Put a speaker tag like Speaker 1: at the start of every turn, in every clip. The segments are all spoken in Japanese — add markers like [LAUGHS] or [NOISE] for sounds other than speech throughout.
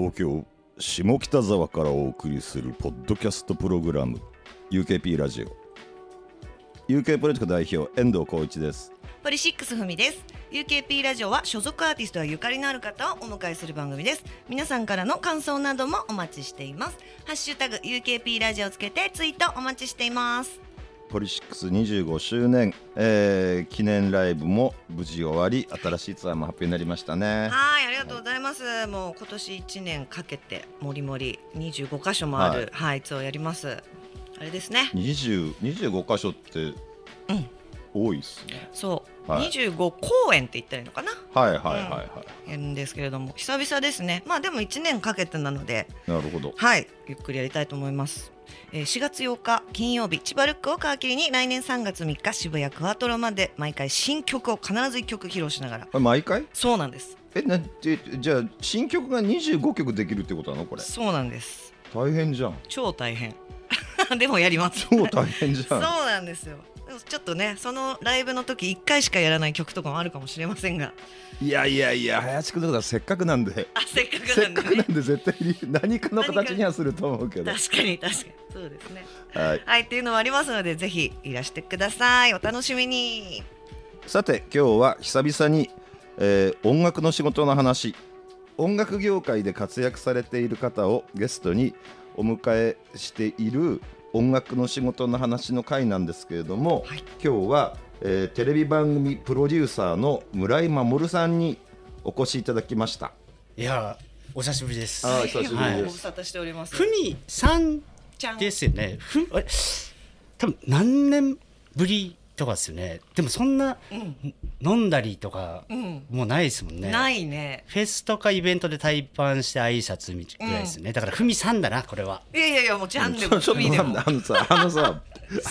Speaker 1: 東京下北沢からお送りするポッドキャストプログラム UKP ラジオ。UK プロジェクト代表遠藤浩一です。
Speaker 2: ポリシックスふみです。UKP ラジオは所属アーティストやゆかりのある方をお迎えする番組です。皆さんからの感想などもお待ちしています。ハッシュタグ UKP ラジオをつけてツイートお待ちしています。
Speaker 1: ポリシックス25周年、えー記念ライブも無事終わり新しいツアーも発表になりましたね。
Speaker 2: はいありがとうございます。もう今年1年かけてもりもり25箇所もあるはい、ツアーをやります。あれですね。
Speaker 1: 20 25箇所って
Speaker 2: うん。
Speaker 1: 多いっすね、
Speaker 2: そう、
Speaker 1: はい。
Speaker 2: 25公演って言ったらいいのかな？
Speaker 1: はいはいはいはい、
Speaker 2: やるんですけれども久々ですね。まあでも1年かけてなので
Speaker 1: なるほど。
Speaker 2: はいゆっくりやりたいと思います、えー、4月8日金曜日千葉ルックを皮切りに来年3月3日渋谷クワトロまで毎回新曲を必ず1曲披露しながら。
Speaker 1: 毎回？
Speaker 2: そうなんです。
Speaker 1: えなじじゃあ新曲が25曲できるってことなのこれ？
Speaker 2: そうなんです。
Speaker 1: 大変じゃん。
Speaker 2: 超大変でもやります。
Speaker 1: 超大変じ
Speaker 2: そう
Speaker 1: ゃん
Speaker 2: なんですよ。ちょっとねそのライブの時1回しかやらない曲とかもあるかもしれませんが。
Speaker 1: いやいやいや林くんのことはせっかくなんで。
Speaker 2: あせっかく
Speaker 1: せっかくな
Speaker 2: なんでね
Speaker 1: んで絶対に何かの形にはすると思うけど。
Speaker 2: 確かに確かに。そうですね。
Speaker 1: はい。
Speaker 2: はいっていうのもありますのでぜひいらしてください。お楽しみに。
Speaker 1: さて今日は久々に、えー音楽の仕事の話。音楽業界で活躍されている方をゲストにお迎えしている音楽の仕事の話の回なんですけれども、
Speaker 2: はい。
Speaker 1: 今日は、えーテレビ番組プロデューサーの村井守さんにお越しいただきました。
Speaker 3: いやお久しぶりです。
Speaker 1: あー久しぶり
Speaker 3: はい。
Speaker 1: です
Speaker 2: ご無沙汰しております。
Speaker 3: ふみさん
Speaker 2: ちゃん
Speaker 3: ですよね。ふあれ？多分何年ぶりとかですよね。でもそんな
Speaker 2: うん。
Speaker 3: 飲んだりとか
Speaker 2: うん。
Speaker 3: もうないですもんね。
Speaker 2: ないね。
Speaker 3: フェスとかイベントで対バンして挨拶みぐらいですよね。だからふみさんだなこれは。
Speaker 2: いやいやいやもうちゃんでも。
Speaker 1: ちょっとあのさあのさ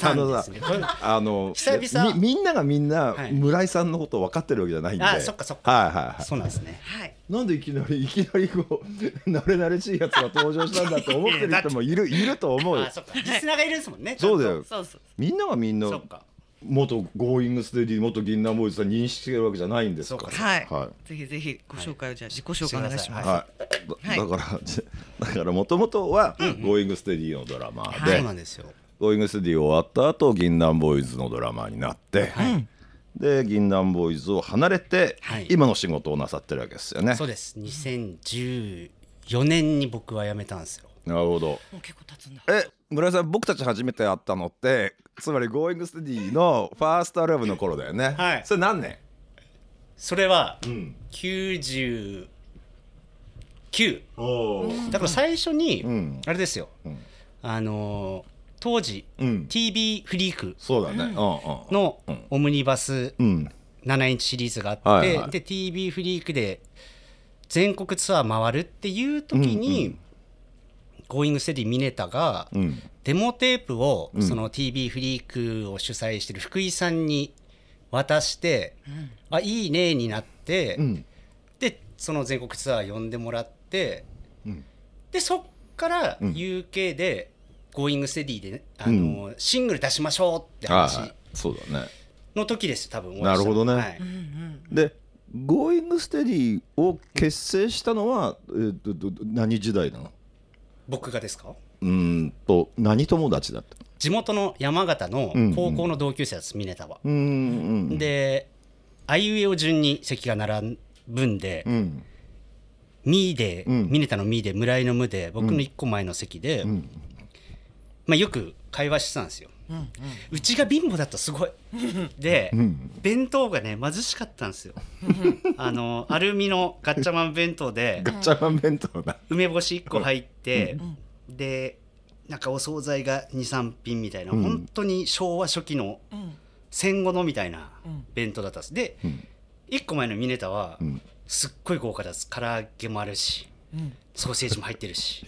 Speaker 1: あのさ [LAUGHS]
Speaker 3: ね。
Speaker 1: あの
Speaker 3: 久々。
Speaker 1: みみんながみんな
Speaker 3: はい。
Speaker 1: 村井さんのことを分かってるわけじゃないんで、
Speaker 3: あそっかそっか。
Speaker 1: はいはいはい。
Speaker 3: そうなんですね。
Speaker 2: はい。
Speaker 1: なんでいきなりいきなりこう慣れ慣れしいやつが登場したんだと思ってる人もいるいると思うよ。
Speaker 3: あそっか。リスナーがいるんですもんね。
Speaker 1: そうだよ。
Speaker 2: そうそう。
Speaker 1: みんながみんな
Speaker 3: そっか。
Speaker 1: 元ゴーイングステディ元銀杏ボーイズさん認識してるわけじゃないんですから。
Speaker 3: そう
Speaker 2: はい、
Speaker 1: は
Speaker 2: ぜひぜひご紹介をじゃあ自己紹介お願いします、
Speaker 1: はい、だ
Speaker 2: はい。
Speaker 1: だからじ [LAUGHS] だからもともとはゴーイングステディのドラマーで、
Speaker 3: そうなんですよ。
Speaker 1: ゴーイングステディ終わった後銀杏ボーイズのドラマーになって、で銀杏ボーイズを離れて、
Speaker 3: はい。
Speaker 1: 今の仕事をなさってるわけですよね。
Speaker 3: そうです。2014年に僕は辞めたんですよ。
Speaker 1: なるほど。
Speaker 2: もう結構経つんだ。
Speaker 1: え村井さん僕たち初めて会ったのってつまり「ゴーイングステディのファーストアルバムの頃だよね。
Speaker 3: はい。
Speaker 1: それ何年？
Speaker 3: それは
Speaker 1: うん。
Speaker 3: 99
Speaker 1: おお
Speaker 3: だから最初に、
Speaker 1: うん。
Speaker 3: あれですよ、
Speaker 1: ん。
Speaker 3: あのー当時、
Speaker 1: うん。
Speaker 3: TV フリーク
Speaker 1: そうだね。うん。
Speaker 3: の
Speaker 1: うん。
Speaker 3: オムニバス
Speaker 1: うん。
Speaker 3: 7インチシリーズがあって、
Speaker 1: はいはい。
Speaker 3: で TV フリークで全国ツアー回るっていう時に、ゴーイングステディミネタが、
Speaker 1: うん。
Speaker 3: デモテープを、
Speaker 1: ん。
Speaker 3: その TV フリークを主催してる福井さんに渡して、あいいねになって、
Speaker 1: うん。
Speaker 3: でその全国ツアー呼んでもらって、
Speaker 1: うん。
Speaker 3: でそっから
Speaker 1: ん。
Speaker 3: UK で「ゴーイングステディでね、あのシングル出しましょうって話
Speaker 1: ああそうだね。
Speaker 3: の時ですよ多分
Speaker 1: なるほどね。
Speaker 3: はい。
Speaker 1: で「ゴーイングステディを結成したのは、えーとどど何時代なの？
Speaker 3: 僕がですか？
Speaker 1: うーんと何友達だった？の
Speaker 3: 地元の山形の高校の同級生です、ミネタは。
Speaker 1: うーんうん。
Speaker 3: であいうえお順に席が並ぶんで、
Speaker 1: うん。
Speaker 3: ミーで、
Speaker 1: うん。
Speaker 3: ミネタのミーで村井のムで僕の一個前の席で、
Speaker 1: ん。
Speaker 3: まあ、よく会話してたんですよ。うちが貧乏だったすごい。[LAUGHS] で、
Speaker 1: ん。
Speaker 3: 弁当がね貧しかったんですよ。あのアルミのガッチャマン弁当で [LAUGHS]
Speaker 1: ガチャマン弁当だ。
Speaker 3: 梅干し1個入って、でなんかお惣菜が23品みたいな、
Speaker 1: ん。
Speaker 3: 本当に昭和初期の
Speaker 2: うん。
Speaker 3: 戦後のみたいな弁当だったんです。で、
Speaker 1: ん。
Speaker 3: 1個前のミネタは、
Speaker 1: ん
Speaker 3: すっごい豪華だです唐揚げもあるし
Speaker 2: うん。
Speaker 3: ソーセージも入ってるし、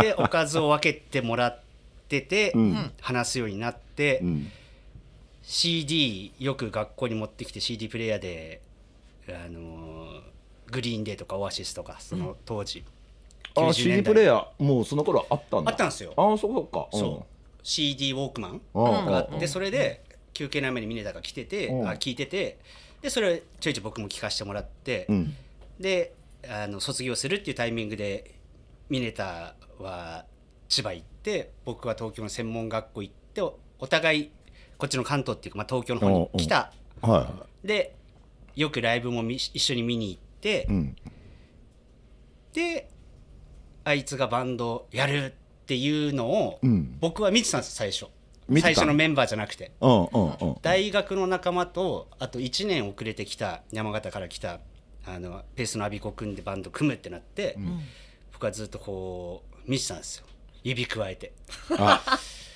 Speaker 3: でおかずを分けてもらってて、
Speaker 1: ん。
Speaker 3: 話すようになって、
Speaker 1: うん。
Speaker 3: CD よく学校に持ってきて CD プレイヤーで、あのーグリーンデーとかオアシスとかその当時、
Speaker 1: あ
Speaker 3: 90
Speaker 1: CD
Speaker 3: 年代。
Speaker 1: プレイヤーもうその頃あったんだ。
Speaker 3: あったんですよ。
Speaker 1: ああそうか。
Speaker 3: そう。CD ウォークマン
Speaker 1: うん。
Speaker 3: があってそれで休憩の前にミネタが来てて
Speaker 1: うん。
Speaker 3: あ聞いててでそれちょいちょい僕も聞かせてもらって
Speaker 1: うん。
Speaker 3: であの卒業するっていうタイミングでミネタは千葉行って僕は東京の専門学校行っておお互いこっちの関東っていうか、まあ、東京の方に来た。
Speaker 1: は
Speaker 3: でよくライブもみ一緒に見に行って、
Speaker 1: いうん。
Speaker 3: であいつがバンドやるっていうのを、
Speaker 1: うん。
Speaker 3: 僕は見てたんです最初。最初のメンバーじゃなくて。
Speaker 1: うんうんうん。
Speaker 3: 大学の仲間とあと1年遅れてきた山形から来たあのペースのアビコ組んでバンド組むってなって、僕はずっとこう見てたんですよ指くわえて。
Speaker 1: あ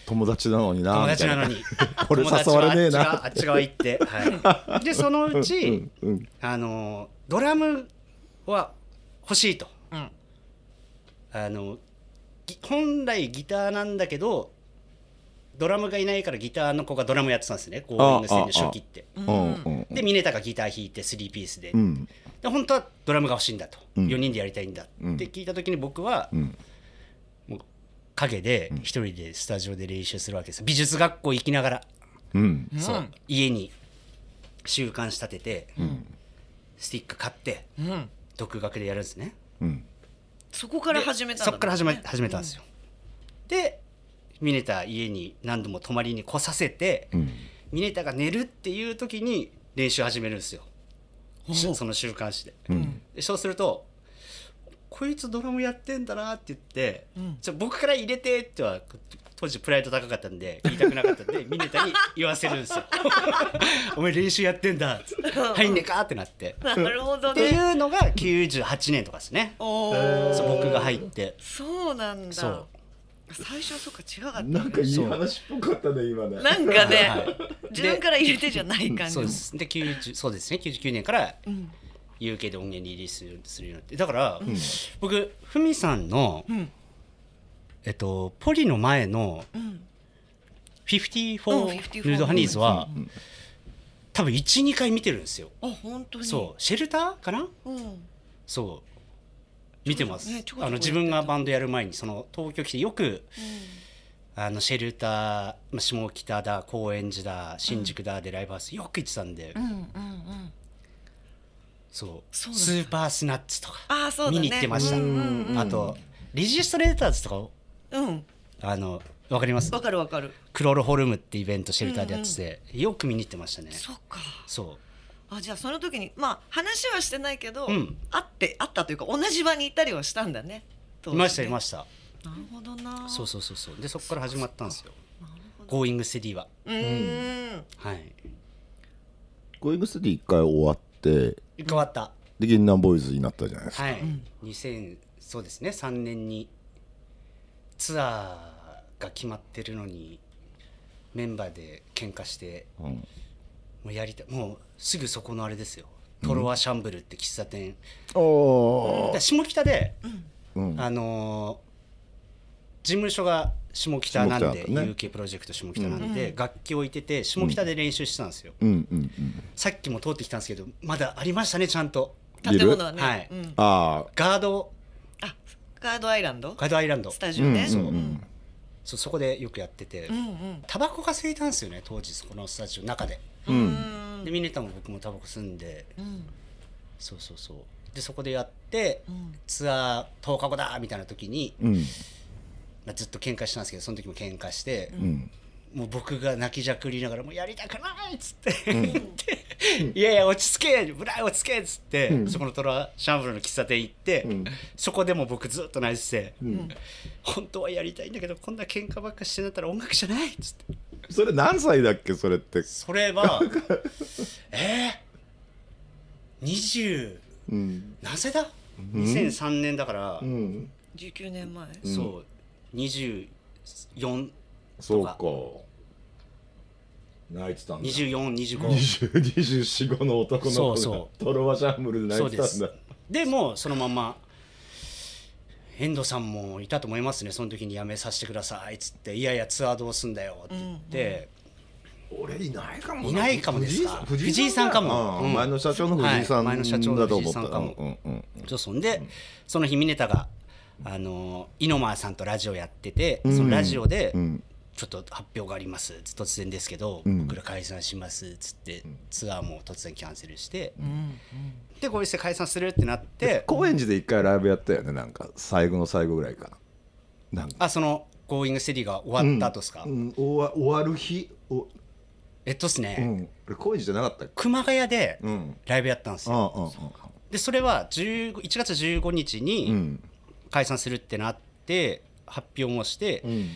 Speaker 1: 友達なのにな
Speaker 3: 友達なのに。
Speaker 1: 俺 [LAUGHS] 誘われねえな。
Speaker 3: あっち側行って、はい、でそのうち、
Speaker 1: うんうん
Speaker 3: あのドラムは欲しいと、
Speaker 2: うん。
Speaker 3: あのぎ本来ギターなんだけどドラムがいないからギターの子がドラムやってたんですね。ゴーイング戦で初期って。
Speaker 1: うんうん
Speaker 3: でミネタがギター弾いて3ピースで,、
Speaker 1: うん。
Speaker 3: で本当はドラムが欲しいんだと、
Speaker 1: うん。
Speaker 3: 4人でやりたいんだって聞いた時に僕は、
Speaker 1: うん
Speaker 3: 陰で一人でスタジオで練習するわけです。美術学校行きながら、
Speaker 1: うん。
Speaker 3: そう。家に週刊誌立てて、スティック買って
Speaker 2: うん。
Speaker 3: 独学でやるんですね。
Speaker 1: うん。
Speaker 2: そこから始めたんだ
Speaker 3: そっから始め始めたんですよ、でミネタ家に何度も泊まりに来させて、
Speaker 1: うん。
Speaker 3: ミネタが寝るっていう時に練習始めるんですよ、その週刊誌で。
Speaker 1: うん。
Speaker 3: でそうするとこいつドラムやってんだなって言って、
Speaker 2: うん。
Speaker 3: ちょ僕から入れてっては当時プライド高かったんで [LAUGHS] 言いたくなかったんでミネタに言わせるんですよ。[LAUGHS] お前練習やってんだ。っつって入んねえかってなって。
Speaker 2: なるほど
Speaker 3: ってい
Speaker 2: ね
Speaker 3: うのが98年とかですね。そう僕が入って。
Speaker 2: そうなんだ。
Speaker 3: そう。
Speaker 2: 最初はそうか違かった
Speaker 1: なんかいい話っぽかったね今ね。
Speaker 2: なんかね、
Speaker 3: はい。
Speaker 2: 自分から入れてじゃない感じ
Speaker 3: そうです。で90そうですね。99年から
Speaker 2: うん
Speaker 3: UK で音源リリースするようになって。だから、僕ふみさんの、
Speaker 2: うん。
Speaker 3: えっと、ポリの前の
Speaker 2: うん。
Speaker 3: 54
Speaker 2: うん
Speaker 3: ヌ
Speaker 2: 54
Speaker 3: ードハニーズは、多分12回見てるんですよ。
Speaker 2: あ本当に？
Speaker 3: そう。シェルターかな？
Speaker 2: うん。
Speaker 3: そう。見てます、
Speaker 2: ね
Speaker 3: あの自分がバンドやる前にその東京来てよくあのシェルターまあ下北だ高円寺だ新宿だでライブハウスよく行ってたんで、
Speaker 2: うんうんうんうん
Speaker 3: そう。スーパースナッツとか
Speaker 2: ああそう
Speaker 3: 見に行ってました、
Speaker 2: うんうんうん
Speaker 3: あとレジストレーターズとかを
Speaker 2: うん。
Speaker 3: あのわかります？
Speaker 2: わかるわかる。
Speaker 3: クロロホルムってイベントシェルターでやってて、よく見に行ってましたね。
Speaker 2: そっか。
Speaker 3: そ
Speaker 2: あじゃあその時にまあ話はしてないけど、
Speaker 3: うん。
Speaker 2: 会って会ったというか同じ場にいたりはしたんだね。
Speaker 3: ういましたいま
Speaker 2: し
Speaker 3: した。
Speaker 2: たなるほどな。
Speaker 3: そうそうそうそう。でそこから始まったんですよ。ゴーイングステディは。
Speaker 2: うーん。
Speaker 3: はい。
Speaker 1: ゴーイングスティ一回終わって
Speaker 3: 変わった。
Speaker 1: で銀杏ボーイズになったじゃないですか。
Speaker 3: はい、2000そうですね。3年にツアーが決まってるのにメンバーで喧嘩して
Speaker 1: うん。
Speaker 3: もうやりたいもうすぐそこのあれですよ。トロワシャンブルって喫茶店、
Speaker 1: お
Speaker 3: だから下北で、
Speaker 1: うん。
Speaker 3: あのー事務所が下北なんで、
Speaker 1: ね。
Speaker 3: UK プロジェクト下北なんで、楽器置いてて下北で練習してたんですよ、
Speaker 1: うん。うん。うん。
Speaker 3: さっきも通ってきたんですけどまだありましたねちゃんと。
Speaker 2: 建物はね、
Speaker 3: はい。
Speaker 2: うん、
Speaker 1: あ
Speaker 3: ガード。
Speaker 2: あガードアイランド？
Speaker 3: ガードアイランド。
Speaker 2: スタジオね、
Speaker 1: うんうんうん。
Speaker 3: そうそこでよくやってて、
Speaker 2: うんうん。
Speaker 3: タバコが吸えたんですよね当時そこのスタジオの中で、
Speaker 1: う
Speaker 2: うん。ん
Speaker 3: でミネタも僕もタバコ吸んで。
Speaker 2: うん。
Speaker 3: そうそうそう。でそこでやって、
Speaker 2: うん。
Speaker 3: ツアー10日後だみたいな時に、
Speaker 1: うん。
Speaker 3: まあ、ずっと喧嘩してたんですけどその時も喧嘩して、
Speaker 1: うん。
Speaker 3: もう僕が泣きじゃくりながらもうやりたくないっつって言って、[LAUGHS] いやいや落ち着けブライ落ち着けっつって、そこのトラシャンブルの喫茶店行って、
Speaker 1: ん。
Speaker 3: そこでも僕ずっと泣いてて、
Speaker 1: ん。
Speaker 3: 本当はやりたいんだけどこんな喧嘩ばっかしてんだったら音楽じゃないっつって。
Speaker 1: それ何歳だっけそれって。
Speaker 3: それは [LAUGHS] えー、20
Speaker 1: うん。
Speaker 3: 何歳だ、2003年だから、
Speaker 1: うん。
Speaker 2: 19年前。
Speaker 3: そう24
Speaker 1: そうか。泣いてたんだ。
Speaker 3: 2425
Speaker 1: 2425の男の子が
Speaker 3: そうそ
Speaker 1: トロワシャンブルで泣いてたんだ。
Speaker 3: でもうそのまま遠藤さんもいたと思いますね。その時に辞めさせてくださいっつって「いやいやツアーどうすんだよ」って言って、
Speaker 1: 俺いないかも
Speaker 3: いないかもですか？
Speaker 1: 藤井
Speaker 3: さんかも。うん。
Speaker 1: 前の社長の藤井さん
Speaker 3: はい。前の社長の藤井さんかも。
Speaker 1: うんうんうん
Speaker 3: そうそんで、その日ミネタがあの猪間さんとラジオやってて、そのラジオで、
Speaker 1: うん。
Speaker 3: ちょっと発表があります突然ですけど、
Speaker 1: うん。
Speaker 3: 僕ら解散しますっつってツアーも突然キャンセルして、
Speaker 2: うん。
Speaker 3: でこうして解散するってなって
Speaker 1: 高円寺で一回ライブやったよねなんか最後の最後ぐらいかな。なんか。
Speaker 3: あその「ゴーイングステディが終わった後ですか、
Speaker 1: うん、終わ終わる日？お、
Speaker 3: えっとですね、
Speaker 1: うん、俺高円寺じゃなかったっけ？
Speaker 3: 熊谷で
Speaker 1: うん。
Speaker 3: ライブやったんですよ、でそれは15 1月15日に
Speaker 1: ん
Speaker 3: 解散するってなって発表もして、
Speaker 1: うん。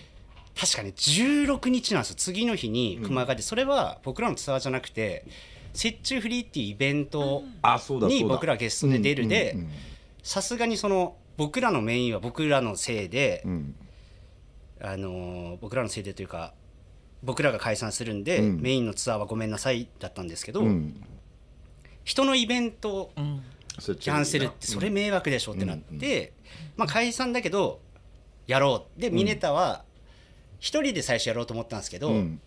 Speaker 3: 確かに16日なんですよ。次の日に熊谷で、それは僕らのツアーじゃなくて雪中フリーっていうイベント
Speaker 1: あそうだそうだ。
Speaker 3: に僕らゲストで出るで
Speaker 1: うん
Speaker 3: さすがにその僕らのメインは僕らのせいで、
Speaker 1: うん。
Speaker 3: あのー僕らのせいでというか僕らが解散するんで、
Speaker 1: うん。
Speaker 3: メインのツアーはごめんなさいだったんですけど、人のイベント
Speaker 2: うん
Speaker 3: キャンセルってそれ迷惑でしょってなって、まあ解散だけどやろう。でミネタは一人で最初やろうと思ったんですけど、
Speaker 1: うん。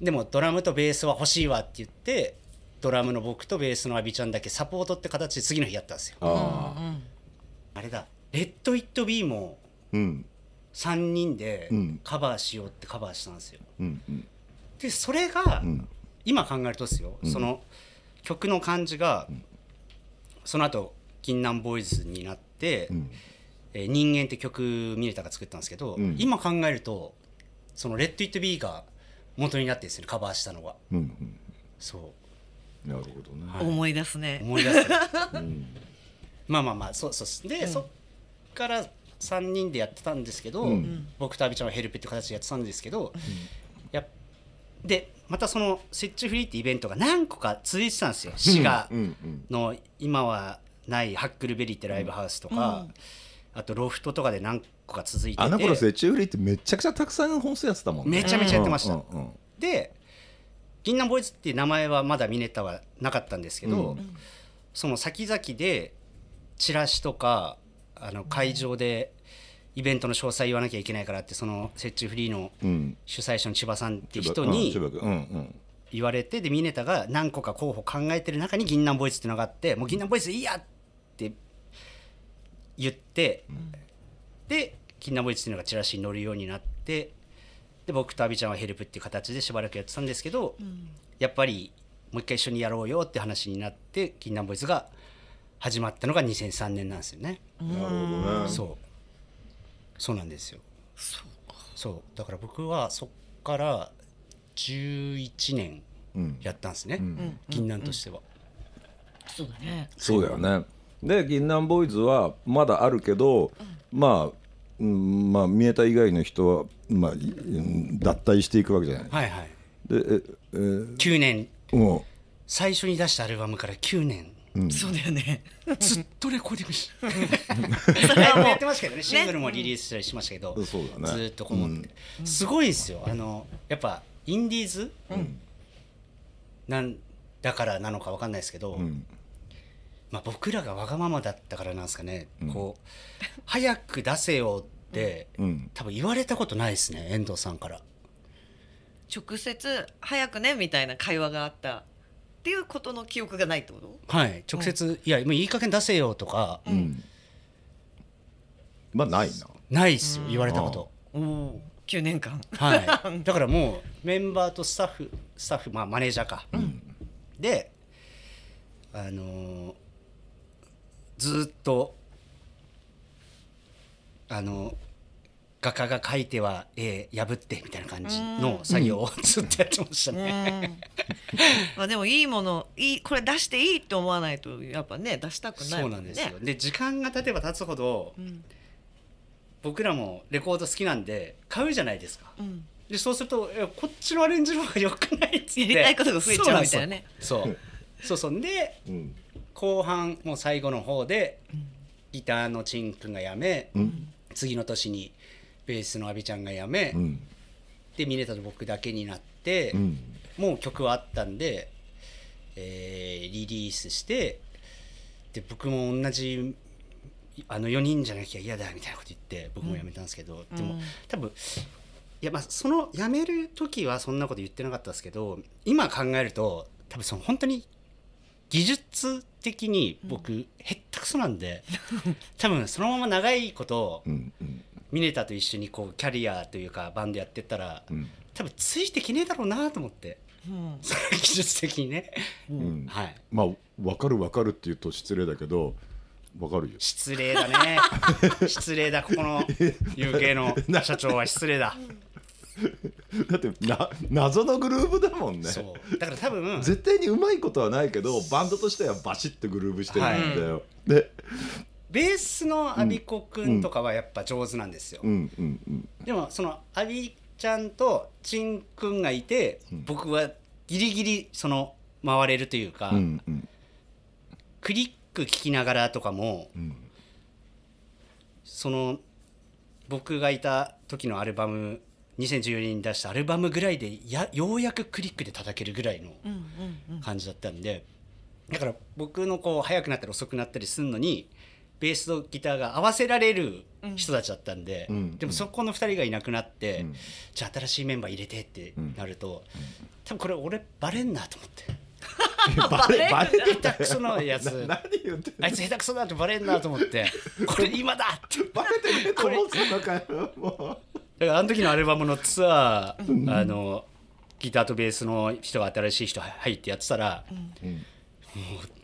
Speaker 3: でもドラムとベースは欲しいわって言ってドラムの僕とベースのアビちゃんだけサポートって形で次の日やったんですよ。
Speaker 1: ああ
Speaker 3: あれだ「レッド・イット・ビー」も
Speaker 1: うん。
Speaker 3: 3人で
Speaker 1: うん。
Speaker 3: カバーしようってカバーしたんですよ。でそれが
Speaker 1: うん。
Speaker 3: 今考えるとですよ、その曲の感じがその後銀杏ボーイズになって、
Speaker 1: うん。
Speaker 3: えー人間って曲ミネタが作ったんですけど、
Speaker 1: うん。
Speaker 3: 今考えるとその「レッド・イット・ビー」が元になってですよねカバーしたのが。
Speaker 1: うんうん
Speaker 3: そう。
Speaker 1: なるほどね。
Speaker 3: はい。
Speaker 2: 思い出すね。
Speaker 3: 思い出す。[LAUGHS]
Speaker 1: うん。
Speaker 3: まあまあまあそうそうです。で、そっから3人でやってたんですけど、
Speaker 1: うん。
Speaker 3: 僕とアビちゃんはヘルプって形でやってたんですけど、やっでまたその「設置フリー」ってイベントが何個か続いてたんですよ。滋賀
Speaker 1: うんうん。
Speaker 3: の今はないハックルベリーってライブハウスとか、あとロフトとかで何個か続いてて。
Speaker 1: あの頃セチューリーってめちゃくちゃたくさん本数やってたもんね。
Speaker 3: めちゃめちゃやってました、
Speaker 1: うんうん
Speaker 3: で銀杏ボーイズっていう名前はまだミネタはなかったんですけど、
Speaker 1: うん。
Speaker 3: その先々でチラシとかあの会場でイベントの詳細言わなきゃいけないからってその雪中フリーの
Speaker 1: うん。
Speaker 3: 主催者の千葉さんっていう人
Speaker 1: うん。
Speaker 3: に言われてでミネタが何個か候補考えてる中に銀杏ボーイズっていうのがあってもう銀杏ボーイズいいやって言って、で銀杏ボーイズっていうのがチラシに載るようになってで僕とアビちゃんはヘルプっていう形でしばらくやってたんですけど、やっぱりもう一回一緒にやろうよって話になって銀杏ボーイズが始まったのが2003年なんですよね。
Speaker 1: なるほどね。
Speaker 3: そうそうなんですよ。そうだから僕はそっから11年
Speaker 1: うん。
Speaker 3: やったんですね、
Speaker 1: ん。
Speaker 3: 銀杏としては、
Speaker 2: そうだね。
Speaker 1: そうだよね。で銀杏ボーイズはまだあるけど、まあ、うん、まあ見えた以外の人は、まあ、脱退していくわけじゃない。
Speaker 3: はいはい。
Speaker 1: でええ
Speaker 3: 9年。
Speaker 1: も
Speaker 3: 最初に出したアルバムから9年
Speaker 2: そうだよね。
Speaker 3: ずっとレコーディングし
Speaker 2: それはもう
Speaker 3: やってましたけどね。シングルもリリースしたりしましたけど、
Speaker 1: ね。
Speaker 3: ずっとこもって、すごいですよ。あのやっぱインディーズ、なんだからなのかわかんないですけど、
Speaker 1: うん。
Speaker 3: まあ、僕らがわがままだったからなんですかね、こう早く出せよって、
Speaker 1: うん。
Speaker 3: 多分言われたことないですね。遠藤さんから。
Speaker 2: 直接早くねみたいな会話があったっていうことの記憶がないってこと？
Speaker 3: はい。直接、いやもういい加減出せよとか、
Speaker 1: うん。まあないな。
Speaker 3: ないっすよ言われたこと、
Speaker 2: おお9年間。
Speaker 3: はい、[LAUGHS] だからもうメンバーとスタッフスタッフ、まあ、マネージャーか、であのーずっとあの画家が描いては絵破ってみたいな感じの作業をずっとやってましたね。
Speaker 2: まあでもいいものいいこれ出していいと思わないとやっぱね出したくない
Speaker 3: そう
Speaker 2: も
Speaker 3: なんですよ、で時間が経てば経つほど、僕らもレコード好きなんで買うじゃないですか。
Speaker 2: うん。
Speaker 3: でそうするとこっちのアレンジの方が良くないっつって。
Speaker 2: やりたいことが増えちゃうみたいなね。
Speaker 3: そうなんですよ。そう。そうそう。で
Speaker 1: うん。
Speaker 3: 後半もう最後の方でギターのチンくんが辞め、
Speaker 1: うん。
Speaker 3: 次の年にベースのアビちゃんが辞め、
Speaker 1: うん。
Speaker 3: でミネタと僕だけになって、
Speaker 1: うん。
Speaker 3: もう曲はあったんで、えーリリースしてで僕も同じあの4人じゃなきゃ嫌だみたいなこと言って僕も辞めたんですけど、でも、
Speaker 2: うん。
Speaker 3: 多分いやまあその辞める時はそんなこと言ってなかったですけど今考えると多分その本当に技術的に僕、へったくそなんで多分そのまま長いこと
Speaker 1: うんうん
Speaker 3: ミネタと一緒にこうキャリアというかバンドやってったら、
Speaker 1: うん。
Speaker 3: 多分ついてきねえだろうなと思って。
Speaker 2: うん。
Speaker 3: その技術的にね、
Speaker 1: うん。[LAUGHS]
Speaker 3: はい。
Speaker 1: まあ分かる分かるって言うと失礼だけど分かるよ。
Speaker 3: 失礼だね。[LAUGHS] 失礼だここの UK の社長は失礼だ、[LAUGHS]
Speaker 1: だってな謎のグルーブだもんね。
Speaker 3: そう。だから多分
Speaker 1: 絶対にうまいことはないけどバンドとしてはバシッてグルーブしてるんだよ、で
Speaker 3: ベースのアビコくんとかはやっぱ上手なんですよ、
Speaker 1: うんうんうん
Speaker 3: でもそのアビちゃんとチンくんがいて、僕はギリギリその回れるというか、
Speaker 1: うんうん。
Speaker 3: クリック聞きながらとかも、
Speaker 1: ん。
Speaker 3: その僕がいた時のアルバム2014年に出したアルバムぐらいでやようやくクリックで叩けるぐらいの感じだったんでだから僕のこう速くなったり遅くなったりするのにベースとギターが合わせられる人たちだったんで、
Speaker 1: うん。
Speaker 3: でもそこの2人がいなくなって、
Speaker 1: うん。
Speaker 3: じゃあ新しいメンバー入れてってなると、多分これ俺バレんなと思って。
Speaker 1: バレバレて
Speaker 3: 下手くそなやつ。
Speaker 1: な何言ってんの？
Speaker 3: あいつ下手くそだってバレんなと思ってこれ今だって。
Speaker 1: バレてねえと思ってたのかよも
Speaker 3: だからあの時のアルバムのツアー、あのギターとベースの人が新しい人入ってやってたら、
Speaker 1: う、うん。
Speaker 3: もう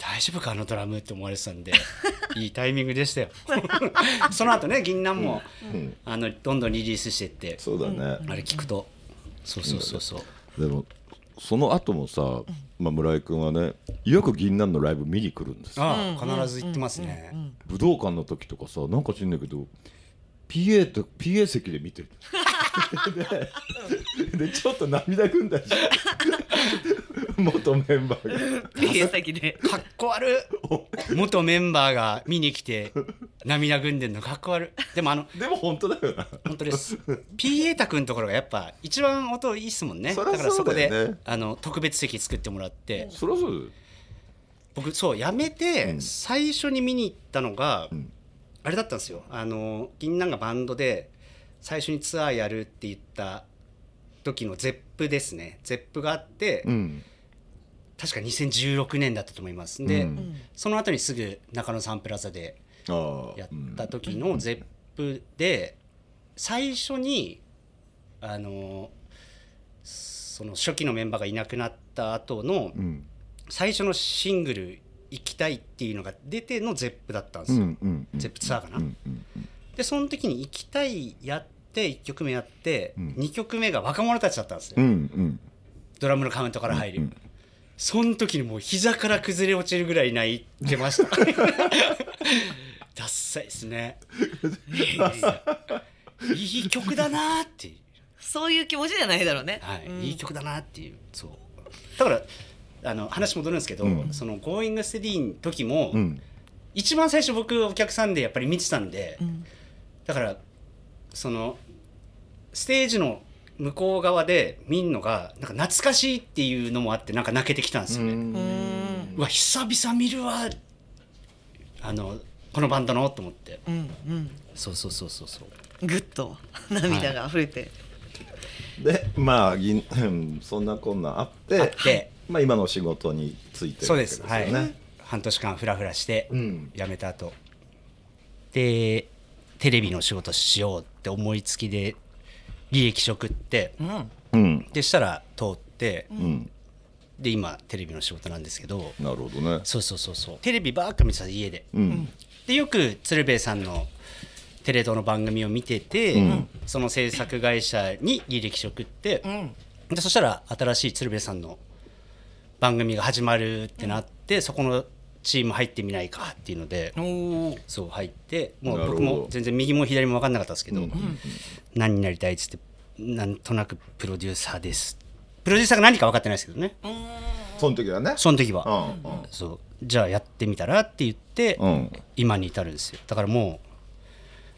Speaker 3: 大丈夫かあのドラムって思われてたんで [LAUGHS] いいタイミングでしたよ。[LAUGHS] その後ね銀杏も、
Speaker 1: うん。
Speaker 3: あのどんどんリリースしてって
Speaker 1: そうだね、
Speaker 3: あれ聞くと。そうそうそうそう。
Speaker 1: でもその後もさ、まあ、村井君はねよく銀杏のライブ見に来るんですよ。
Speaker 3: ああ必ず言ってますね、
Speaker 1: 武道館の時とかさなんか知んないけど PA と PA 席で見てる。[LAUGHS] ででちょっと涙ぐんだし元メンバーが。[LAUGHS]
Speaker 2: 先で。
Speaker 3: かっこ悪い。元メンバーが見に来て涙ぐんでんの。かっこ悪い。でもあの
Speaker 1: でも本当だよな。
Speaker 3: 本当です。P エータ君のところがやっぱ一番音いいっすもんね。だからそこで、
Speaker 1: ね
Speaker 3: あの特別席作ってもらって。
Speaker 1: そりゃそう
Speaker 3: 僕そうやめて、
Speaker 1: うん。
Speaker 3: 最初に見に行ったのが、
Speaker 1: ん。
Speaker 3: あれだったんですよ。あの銀杏がバンドで最初にツアーやるって言った時の Zeppですね。 Zeppがあって、
Speaker 1: うん
Speaker 3: 確か2016年だったと思います。で、
Speaker 1: うん。
Speaker 3: その後にすぐ中野サンプラザでやった時の Zeppで最初にあのその初期のメンバーがいなくなった後の
Speaker 1: うん。
Speaker 3: 最初のシングル「生きたい」っていうのが出ての Zeppだったんですよ、
Speaker 1: うんうんうん
Speaker 3: Zeppツアーかな、でその時に「行きたい」やって1曲目やって、
Speaker 1: うん。
Speaker 3: 2曲目が若者たちだったんですよ、ドラムのカウントから入る、
Speaker 1: うん
Speaker 3: その時にもう膝から崩れ落ちるぐらい泣いてました。ダッサいですね。いい曲だなーっていう。
Speaker 2: そういう気持ちじゃないだろうね。
Speaker 3: はい、
Speaker 2: うん。
Speaker 3: いい曲だなっていう。そう。だからあの話戻るんですけど、
Speaker 1: うん。
Speaker 3: その「Going Steady」の時も、
Speaker 1: うん。
Speaker 3: 一番最初僕お客さんでやっぱり見てたんで、
Speaker 2: ん。
Speaker 3: だからそのステージの向こう側で見んのがなんか懐かしいっていうのもあってなんか泣けてきたんですよね、う
Speaker 2: うん。
Speaker 3: わ久々見るわあのこのバンドのと思って。
Speaker 2: うんうん。
Speaker 3: そうそうそうそうそう。
Speaker 2: ぐっと涙が溢れて、
Speaker 1: でまあ銀うんそんなこんなあって
Speaker 3: あって。
Speaker 1: まあ今の仕事についてる
Speaker 3: そうで
Speaker 1: わけです。すよ
Speaker 3: はい。
Speaker 1: ね
Speaker 3: 半年間フラフラして
Speaker 1: うん。
Speaker 3: 辞めた後。でテレビの仕事しようって思いつきで履歴書送って。
Speaker 2: うん。
Speaker 1: うん。
Speaker 3: でしたら通って。
Speaker 1: うん。
Speaker 3: で今テレビの仕事なんですけど。
Speaker 1: なるほどね。
Speaker 3: そうそうそうそう。テレビばっか見てた家で。
Speaker 1: うん。
Speaker 3: でよく鶴瓶さんのテレ東の番組を見てて、
Speaker 1: うん。
Speaker 3: その制作会社に履歴書送って、
Speaker 2: うん。
Speaker 3: でそしたら新しい鶴瓶さんの番組が始まるってなって、そこのチーム入ってみないかっていうのでそう入ってもう僕も全然右も左も分かんなかったですけど、
Speaker 1: うん。
Speaker 3: 何になりたいっつってなんとなくプロデューサーです。プロデューサーが何か分かってないですけどね。
Speaker 1: その時はね。
Speaker 3: その時
Speaker 1: う
Speaker 3: は、
Speaker 1: んうん。
Speaker 3: そう。じゃあやってみたらって言って、
Speaker 1: うん。
Speaker 3: 今に至るんですよ。だからも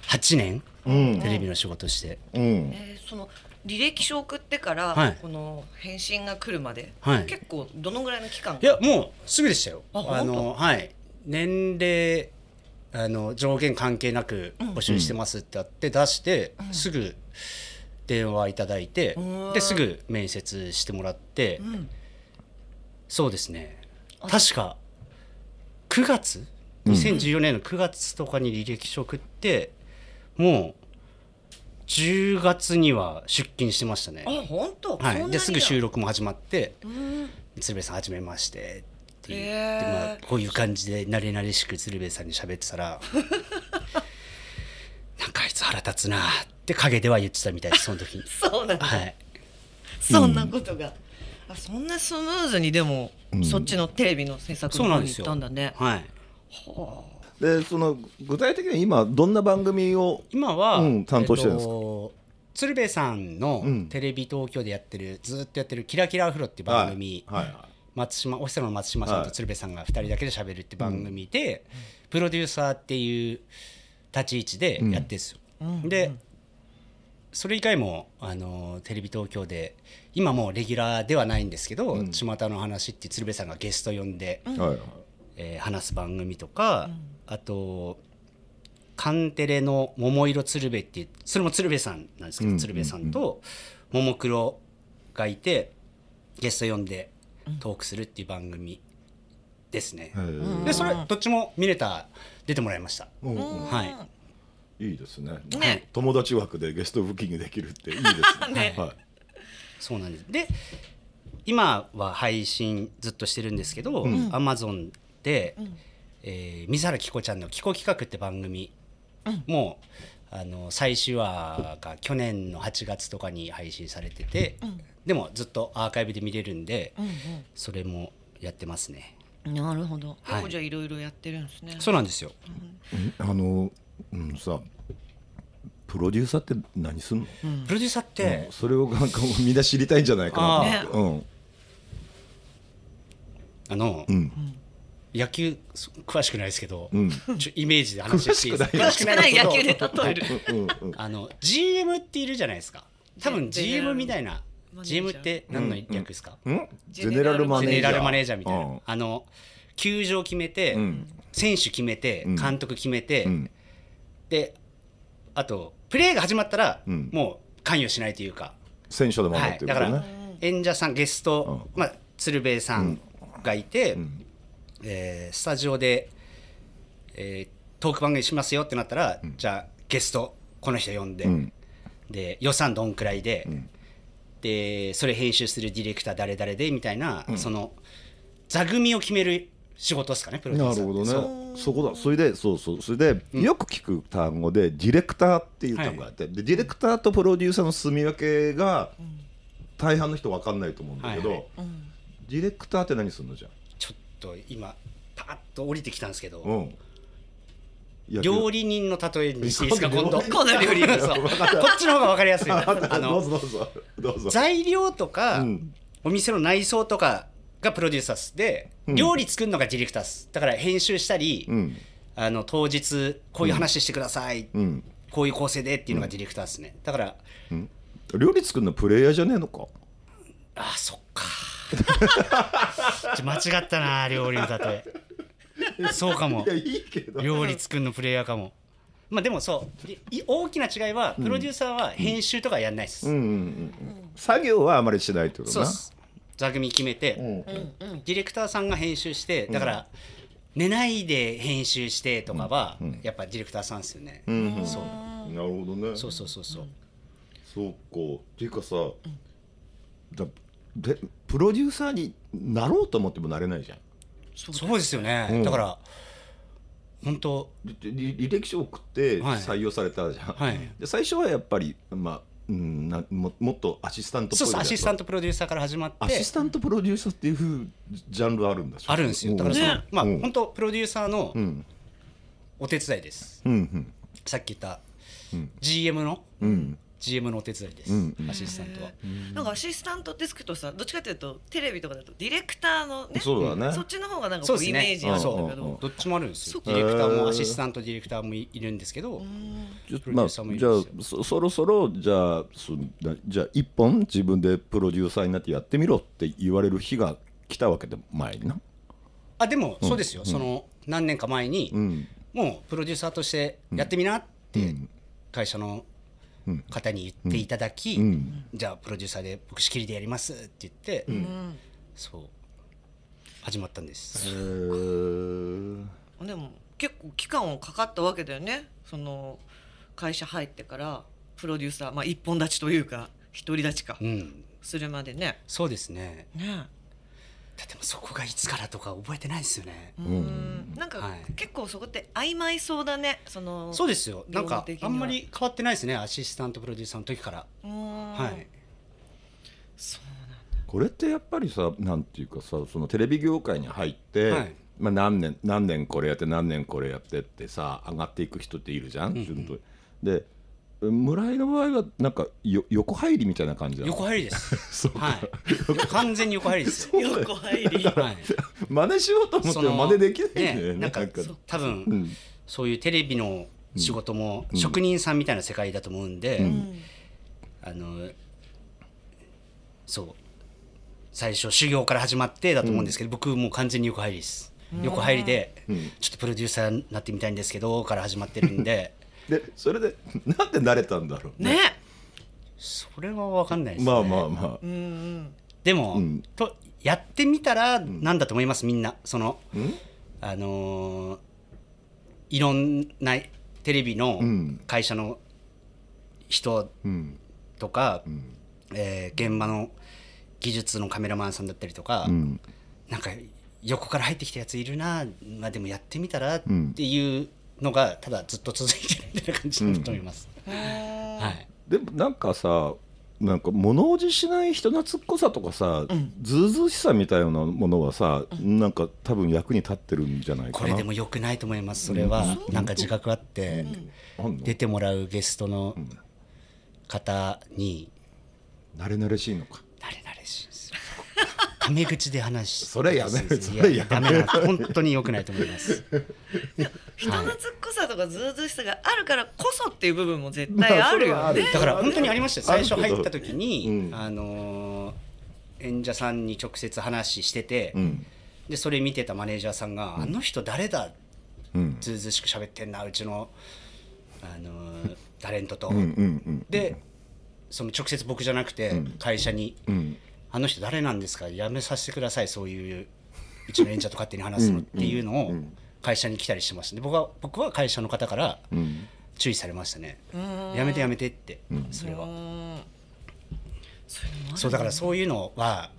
Speaker 3: う8年
Speaker 1: うん。
Speaker 3: テレビの仕事して、
Speaker 1: うん。
Speaker 2: えーその履歴書送ってから、
Speaker 3: はい。
Speaker 2: この返信が来るまで、
Speaker 3: はい。
Speaker 2: 結構どのぐらいの期間？
Speaker 3: いやもうすぐでしたよ。
Speaker 2: あ
Speaker 3: のはい。年齢あの上限関係なく募集してますってあって出して、すぐ電話いただいて、
Speaker 2: うん
Speaker 3: ですぐ面接してもらって、
Speaker 2: ん。
Speaker 3: そうですね。確か9月？2014年の9月とかに履歴書送って、もう10月には出勤してましたね。
Speaker 2: あ本当、
Speaker 3: はい、ですぐ収
Speaker 2: 録
Speaker 3: 録も始まって
Speaker 2: うん。
Speaker 3: 鶴瓶さんはじめましてって言って、まあ、こういう感じで慣れ慣れしく鶴瓶さんに喋ってたら [LAUGHS] なんかあいつ腹立つなって陰では言ってたみたいですその時に。[LAUGHS]
Speaker 2: そうなんだ、
Speaker 3: はい。
Speaker 2: そんなことが、あそんなスムーズにでも、
Speaker 1: うん。
Speaker 2: そっちのテレビの制作の方に行
Speaker 3: そうなんですよ。
Speaker 2: ったんだね
Speaker 3: はい
Speaker 1: でその具体的には今どんな番組を
Speaker 3: 今は、
Speaker 1: うん担当してるんですか？
Speaker 3: えっと鶴瓶さんの
Speaker 1: うん。
Speaker 3: テレビ東京でやってるずっとやってる「キラキラアフロ」っていう番組、
Speaker 1: はいはいはい。
Speaker 3: 松島オフィスの松島さん
Speaker 1: はい。
Speaker 3: と鶴瓶さんが2人だけで喋るって番組で、プロデューサーっていう立ち位置でやってるんですよ。
Speaker 2: うん
Speaker 3: でそれ以外もあのテレビ東京で今もうレギュラーではないんですけど「巷、の話」って鶴瓶さんがゲスト呼んで、
Speaker 1: はいはい。
Speaker 3: えー話す番組とか、あとカンテレの「桃色鶴瓶」っていうそれも鶴瓶さんなんですけど、
Speaker 1: うん。
Speaker 3: 鶴瓶さんとももクロがいてゲスト呼んでトークするっていう番組ですね。でそれどっちもミネタ出てもらいました。
Speaker 1: うんうん。
Speaker 3: はい。
Speaker 1: いいですね。
Speaker 2: ね。
Speaker 1: 友達枠でゲストブッキングできるっていいですね。[LAUGHS] はい。
Speaker 3: そうなんです。で今は配信ずっとしてるんですけど、
Speaker 1: うん。
Speaker 3: Amazon で、
Speaker 2: ん。
Speaker 3: えー水原希子ちゃんの「希子企画」って番組も、あの最終話が去年の8月とかに配信されてて、でもずっとアーカイブで見れるんで、
Speaker 2: うん
Speaker 3: それもやってますね。
Speaker 2: うんなるほど。
Speaker 3: はい。
Speaker 2: じゃあいろいろやってるんですね。
Speaker 3: そうなんですよ。
Speaker 1: あの、うん、さプロデューサーって何すんの、
Speaker 3: プロデューサーって、
Speaker 1: うん。それをなんかみんな知りたいんじゃないかな
Speaker 2: あ
Speaker 1: うん。
Speaker 3: あの、
Speaker 1: うん。
Speaker 3: 野球そ詳しくないですけど、
Speaker 1: うん。
Speaker 3: ちょイメージで話していいですか？
Speaker 1: 詳
Speaker 2: しくない。[LAUGHS] 野球で例える。
Speaker 1: うんうん
Speaker 3: あの GM っているじゃないですか。多分 GM みたいな GM って何の略ですか、
Speaker 1: うん。ゼネラルマ
Speaker 3: ゼ
Speaker 1: ネージャー。
Speaker 3: ネラルマネージャーみたいな、
Speaker 1: うん。
Speaker 3: あの球場決めて、
Speaker 1: うん。
Speaker 3: 選手決めて
Speaker 1: うん。
Speaker 3: 監督決めて、
Speaker 1: うん。
Speaker 3: であとプレーが始まったら、
Speaker 1: うん。
Speaker 3: もう関与しないというか、
Speaker 1: 選手で守
Speaker 3: はい、
Speaker 1: っていうこと
Speaker 3: だから
Speaker 1: ね、
Speaker 3: 演者さんゲスト、まあ、鶴瓶さんがいて、
Speaker 1: うん。
Speaker 3: えースタジオで、えートーク番組しますよってなったら、じゃあゲストこの人呼んで、
Speaker 1: うん。
Speaker 3: で予算どんくらいで、
Speaker 1: ん
Speaker 3: でそれ編集するディレクター誰々でみたいな、その座組を決める仕事ですかねプロデューサー。
Speaker 1: なるほどね。そこだ。それでそうそう。それで、よく聞く単語でディレクターっていう単語があって、でディレクターとプロデューサーの住み分けが大半の人分かんないと思うんだけど、
Speaker 3: はい。はい。
Speaker 1: ディレクターって何するのじゃ
Speaker 3: ちょっと今パッと降りてきたんですけど、
Speaker 1: ん、うん
Speaker 3: 料理人の例えにしていいですか？今度。[LAUGHS]
Speaker 2: 今度料理人。[LAUGHS]
Speaker 3: そうこっちの方が分かりやすい [LAUGHS] あ
Speaker 1: どう
Speaker 3: の
Speaker 1: ぞどうぞ。どうぞ。
Speaker 3: 材料とか、
Speaker 1: うん。
Speaker 3: お店の内装とかがプロデューサーで、
Speaker 1: うん。
Speaker 3: 料理作るのがディレクターっすだから編集したり、
Speaker 1: うん。
Speaker 3: あの当日こういう話してください、
Speaker 1: うん、
Speaker 3: こういう構成でっていうのがディレクターっすね。だから
Speaker 1: うん、料理作るのプレイヤーじゃねえのか？
Speaker 3: あそっか。間違ったな料理の例え [LAUGHS] そうかも。
Speaker 1: いやいいけど。
Speaker 3: 料理作るのプレイヤーかも。まあでもそう。い大きな違いはプロデューサーは編集とかやんないっす、
Speaker 1: うんうんうんうん。作業はあまりしないってことな。
Speaker 3: そうっす。座組決めて、
Speaker 1: うん
Speaker 3: ディレクターさんが編集してだから、寝ないで編集してとかは、やっぱディレクターさんですよね、
Speaker 1: うんうん。
Speaker 3: そう。
Speaker 1: なるほどね。
Speaker 3: そうそうそうそう、
Speaker 1: そうか。っていうかさ、だでプロデューサーになろうと思ってもなれないじゃん
Speaker 3: そうですよね、
Speaker 1: うん。
Speaker 3: だから本当
Speaker 1: で履履歴書送って
Speaker 3: はい。
Speaker 1: 採用されたじゃん、
Speaker 3: はい。
Speaker 1: で最初はやっぱり、まあうん、なももっとアシスタント
Speaker 3: そうそうアシスタン
Speaker 1: ト
Speaker 3: トプロデューサーから始まって。
Speaker 1: アシスタントプロデューサーっていうふうジャンルあるんだ。
Speaker 3: あるんですよ。だからその、
Speaker 2: ね。
Speaker 3: まあ、
Speaker 1: うん。
Speaker 3: 本当プロデューサーの
Speaker 1: うん。
Speaker 3: お手伝いです、
Speaker 1: うんうん。
Speaker 3: さっき言った
Speaker 1: うん。
Speaker 3: GM の
Speaker 1: うん
Speaker 3: GM のお手伝いです、
Speaker 1: うんうん。
Speaker 3: アシスタントは、
Speaker 2: なんかアシスタントってつくとさどっちかというとテレビとかだとディレクターのね
Speaker 1: そうだね。
Speaker 2: そっちの方がなんかこうイメージあるんだけ
Speaker 1: うんうんうん。
Speaker 2: ど
Speaker 3: どっちもあるんですよ。ディレクターもアシスタントディレクターもいいるんですけど、
Speaker 1: じゃ
Speaker 3: プロデューサーもいる
Speaker 1: じゃあそそろそろじゃあそなじゃあ一本自分でプロデューサーになってやってみろって言われる日が来たわけで前にな。
Speaker 3: あでもそうですよ、その何年か前に、
Speaker 1: うん。
Speaker 3: もうプロデューサーとしてやってみなって
Speaker 1: うん。
Speaker 3: 会社の方に言っていただき、
Speaker 1: うん。
Speaker 3: じゃあプロデューサーで僕仕切りでやりますって言って、そう始まったんです、
Speaker 2: でも結構期間はかかったわけだよね。その会社入ってからプロデューサー、まあ、一本立ちというか独り立ちか。
Speaker 3: うん。
Speaker 2: するまでね。
Speaker 3: そうですね。
Speaker 2: ね
Speaker 3: だってもうそこがいつからとか覚えてないですよね。
Speaker 2: うん。なんか、
Speaker 3: はい。
Speaker 2: 結構そこって曖昧そうだね。その
Speaker 3: そうですよ。なんかあんまり変わってないですね。アシスタントプロデューサーの時から。
Speaker 2: うん。
Speaker 3: はい。
Speaker 2: そう
Speaker 1: これってやっぱりさなんていうかさそのテレビ業界に入って、
Speaker 3: はい。
Speaker 1: まあ、何年何年これやって何年これやってってさ上がっていく人っているじゃん、順当にで村井の場合はなんかよ横入りみたいな感じなの？
Speaker 3: 横入りです。[LAUGHS]
Speaker 1: そう
Speaker 3: はい。完全に横入りです。よ
Speaker 2: 横入り。
Speaker 3: はい。
Speaker 1: 真似しようと思っても真似できないんだよね
Speaker 3: ねなんか
Speaker 1: か。
Speaker 3: 多分、
Speaker 1: うん。
Speaker 3: そういうテレビの仕事も職人さんみたいな世界だと思うんで、
Speaker 2: うん。
Speaker 3: あのそう最初修行から始まってだと思うんですけど、僕もう完全に横入りです。横入りで、
Speaker 1: ん。
Speaker 3: ちょっとプロデューサーになってみたいんですけどから始まってるんで
Speaker 1: でそれで [LAUGHS] なんで慣れたんだろう
Speaker 2: ね。
Speaker 3: それは分かんないですね。
Speaker 1: まあまあまあ。
Speaker 2: うんうん。
Speaker 3: でも、
Speaker 1: うん。
Speaker 3: とやってみたらなんだと思います？みんな。その
Speaker 1: うん？
Speaker 3: あのーいろんなテレビの
Speaker 1: うん。
Speaker 3: 会社の人
Speaker 1: うん。
Speaker 3: とか、
Speaker 1: ん。
Speaker 3: えー現場の技術のカメラマンさんだったりとか、
Speaker 1: うん。
Speaker 3: なんか横から入ってきたやついるな、まあ、でもやってみたらっ
Speaker 1: ん。
Speaker 3: ていうのがただずっと続いてるみたいな感じだと思います。はい、
Speaker 1: でもなんかさなんか物おじしない人懐っこさとかさ、ずうずうしさみたいなものはさ、なんか多分役に立ってるんじゃないかな。
Speaker 3: これでも良くないと思います。それは、なんか自覚あって、
Speaker 1: あん。の
Speaker 3: 出てもらうゲストの方に
Speaker 1: 慣れ慣れしいのか
Speaker 3: タメ口で話し
Speaker 1: それやめる。
Speaker 3: い
Speaker 1: それやめる。
Speaker 3: ダメな本当に良くないと思います。[LAUGHS]
Speaker 2: 人懐っこさとかずうずうしさがあるからこそっていう部分も絶対あるよね。
Speaker 3: だから本当にありましたよ。最初入った時に、
Speaker 1: うん。
Speaker 3: あのー演者さんに直接話してて、
Speaker 1: うん。
Speaker 3: でそれ見てたマネージャーさんが「あの人誰だ?」
Speaker 1: うん。
Speaker 3: ずうずうしく喋ってんなうちの、あのータレントと。
Speaker 1: うんうんうん。
Speaker 3: でその直接僕じゃなくて会社に
Speaker 1: うん「
Speaker 3: あの人誰なんですか？やめさせてください。そういううちの演者と勝手に話すの」っていうのを会社に来たりしてましたで僕は僕は会社の方から
Speaker 1: うん。
Speaker 3: 注意されましたね。やめてやめてってそれは。
Speaker 2: うん。そう
Speaker 3: だからそういうのは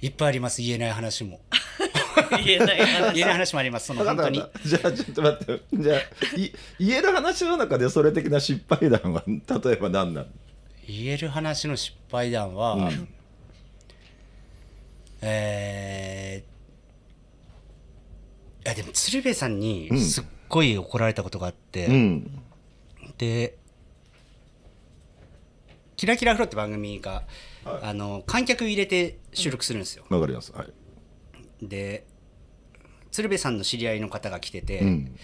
Speaker 3: いっぱいあります。言えない話も。[LAUGHS]
Speaker 2: 言えない話。
Speaker 3: 言えない話もあります。その本当に。
Speaker 1: じゃあちょっと待って。じゃあい言える話の中でそれ的な失敗談は例えば何なの
Speaker 3: 言える話の失敗談は、
Speaker 1: うん
Speaker 3: えーいやでも鶴瓶さんに
Speaker 1: ん。
Speaker 3: すっごい怒られたことがあって、
Speaker 1: うん。
Speaker 3: で「キラキラフロ」って番組が、あの観客入れて収録するんですよ、
Speaker 1: わかります。はい。
Speaker 3: で鶴瓶さんの知り合いの方が来てて、
Speaker 1: うん。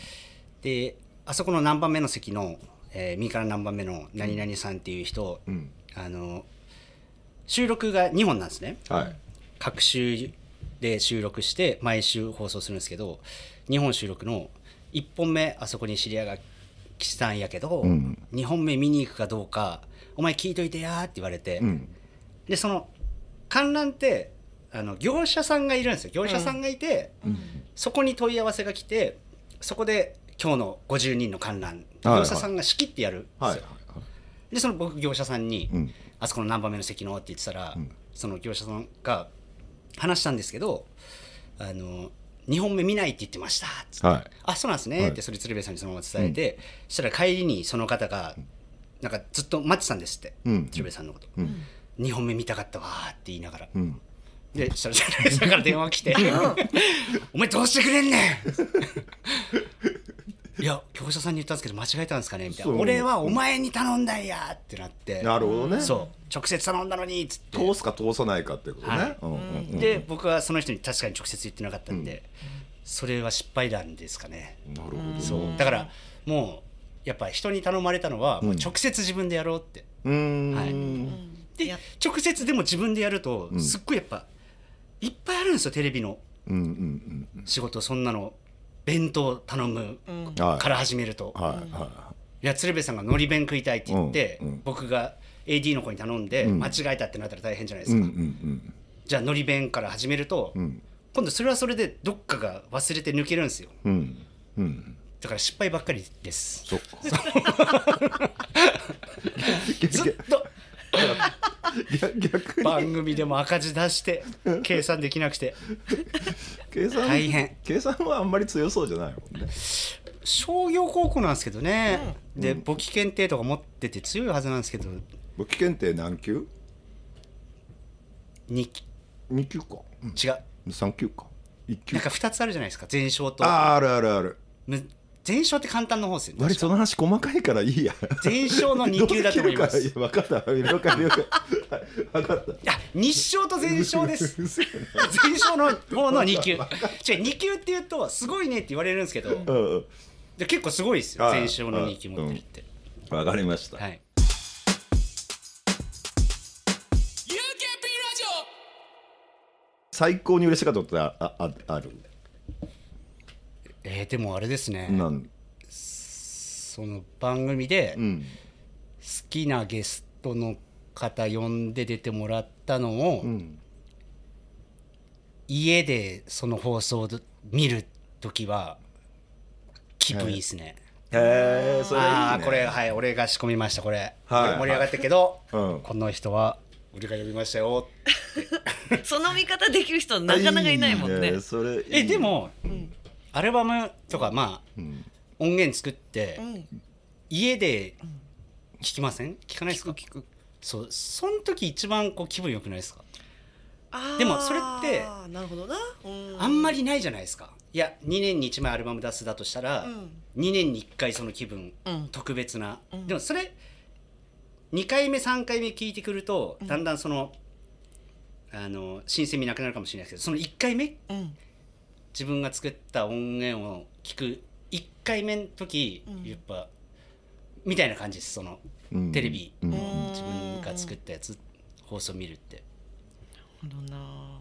Speaker 3: であそこの何番目の席の、えー右から何番目の何々さんっていう人、
Speaker 1: うん。
Speaker 3: あの収録が2本なんですね。
Speaker 1: はい
Speaker 3: 各週で収録して毎週放送するんですけど2本収録の1本目あそこに知り合いが来たんやけど、
Speaker 1: うん。
Speaker 3: 2本目見に行くかどうかお前聞いといてやーって言われて、
Speaker 1: うん。
Speaker 3: でその観覧ってあの業者さんがいるんですよ。業者さんがいて、そこに問い合わせが来てそこで今日の50人の観覧
Speaker 1: はい
Speaker 3: 業者さんが仕切ってやるんですよ、
Speaker 1: はい
Speaker 3: でその僕業者さんに、
Speaker 1: うん。
Speaker 3: あそこの何番目の席のって言ってたら、その業者さんが話したんですけどあの2本目見ないって言ってました。っつって、
Speaker 1: はい。
Speaker 3: あそうなんですね、
Speaker 1: はい。
Speaker 3: ってそれ鶴瓶さんにそのまま伝えて、そしたら帰りにその方がなんかずっと待ってたんですって、
Speaker 1: うん。
Speaker 3: 鶴瓶さんのこと、
Speaker 1: うん。
Speaker 3: 2本目見たかったわーって言いながら、
Speaker 1: うん。
Speaker 3: でそしたら鶴瓶さんから電話来て「[LAUGHS] お前どうしてくれんねん!」いや業者さんに言ったんですけど間違えたんですかね？みたいな。俺はお前に頼んだんやってなって。
Speaker 1: なるほどね。
Speaker 3: そう。直接頼んだのにっつって。
Speaker 1: 通すか通さないかってことね、
Speaker 3: はい。
Speaker 1: うんうんうん
Speaker 3: で僕はその人に確かに直接言ってなかったんで、それは失敗談ですかね。
Speaker 1: なるほど
Speaker 3: そう。だからもうやっぱ人に頼まれたのはもう直接自分でやろうって、
Speaker 1: うーん。
Speaker 3: はい。で
Speaker 2: や
Speaker 3: 直接でも自分でやるとすっごいやっぱいっぱいあるんですよテレビの
Speaker 1: うんうんうん。
Speaker 3: 仕事そんなの弁当頼むから始めると、
Speaker 1: はい。はい。
Speaker 3: や鶴瓶さんがのり弁食いたいって言って、僕が AD の子に頼んで、
Speaker 1: うん。
Speaker 3: 間違えたってなったら大変じゃないですか、じゃあのり弁から始めると、
Speaker 1: うん。
Speaker 3: 今度それはそれでどっかが忘れて抜けるんですよ。だだから失敗ばっかりです。[LAUGHS] ずっと [LAUGHS]
Speaker 1: 逆逆に。
Speaker 3: 番組でも赤字出して計算できなくて。
Speaker 1: 計算
Speaker 3: 大変。
Speaker 1: 計算はあんまり強そうじゃないもんね。
Speaker 3: 商業高校なんですけどね、で簿記検定とか持ってて強いはずなんですけど。
Speaker 1: 簿記検定何級？
Speaker 3: に
Speaker 1: 二級か、うん、
Speaker 3: 違う。
Speaker 1: 3級か。1級。
Speaker 3: なんか2つあるじゃないですか。全勝と。
Speaker 1: あああるあるある。
Speaker 3: む全勝って簡単な方ですよ。ね
Speaker 1: 割とその話細かいからいいや。
Speaker 3: 全勝の2級だと思います。い
Speaker 1: や分かった了解了解。分かった。
Speaker 3: や日勝と全勝です。全勝の方の2級。違う2級って言うとすごいねって言われるんですけど。
Speaker 1: なうんうん。
Speaker 3: で結構すごいですよ全勝の2級持ってるって、
Speaker 1: 分かりました、
Speaker 3: はい。
Speaker 1: 最高に嬉しかったことってあああある？
Speaker 3: えーでもあれですね、
Speaker 1: なん？
Speaker 3: その番組で好
Speaker 1: うん。
Speaker 3: きなゲストの方呼んで出てもらったのを、
Speaker 1: うん。
Speaker 3: 家でその放送で見る時は気分いいですね、
Speaker 1: へえそれいいね。
Speaker 3: ああこれはい俺が仕込みましたこれ、
Speaker 1: はい。
Speaker 3: 盛り上がったけど、
Speaker 1: うん。
Speaker 3: この人は俺が呼びましたよ。[LAUGHS]
Speaker 2: その見方できる人なかなかいないもんね。
Speaker 1: いそれいい
Speaker 3: えでも、アルバムとかまあ
Speaker 1: うん。
Speaker 3: 音源作って、
Speaker 2: うん。
Speaker 3: 家で聞きません？聞かないですか？
Speaker 2: 聞く
Speaker 3: そう。その時一番こう気分良くないですか？でもそれって
Speaker 2: なるほどな、うん。
Speaker 3: あんまりないじゃないですか。いや2年に1枚アルバム出すだとしたら、
Speaker 2: うん。
Speaker 3: 2年に1回その気分、
Speaker 2: うん。
Speaker 3: 特別な、
Speaker 2: うん。
Speaker 3: でもそれ2回目3回目聞いてくるとだんだんその、あの新鮮味なくなるかもしれないですけどその1回目
Speaker 2: うん
Speaker 3: 自分が作った音源を聞く1回目の時、
Speaker 2: うん。
Speaker 3: やっぱみたいな感じですその
Speaker 1: うん。
Speaker 3: テレビ、
Speaker 1: うん。
Speaker 3: 自分が作ったやつ放送見るって。
Speaker 2: なるほどな。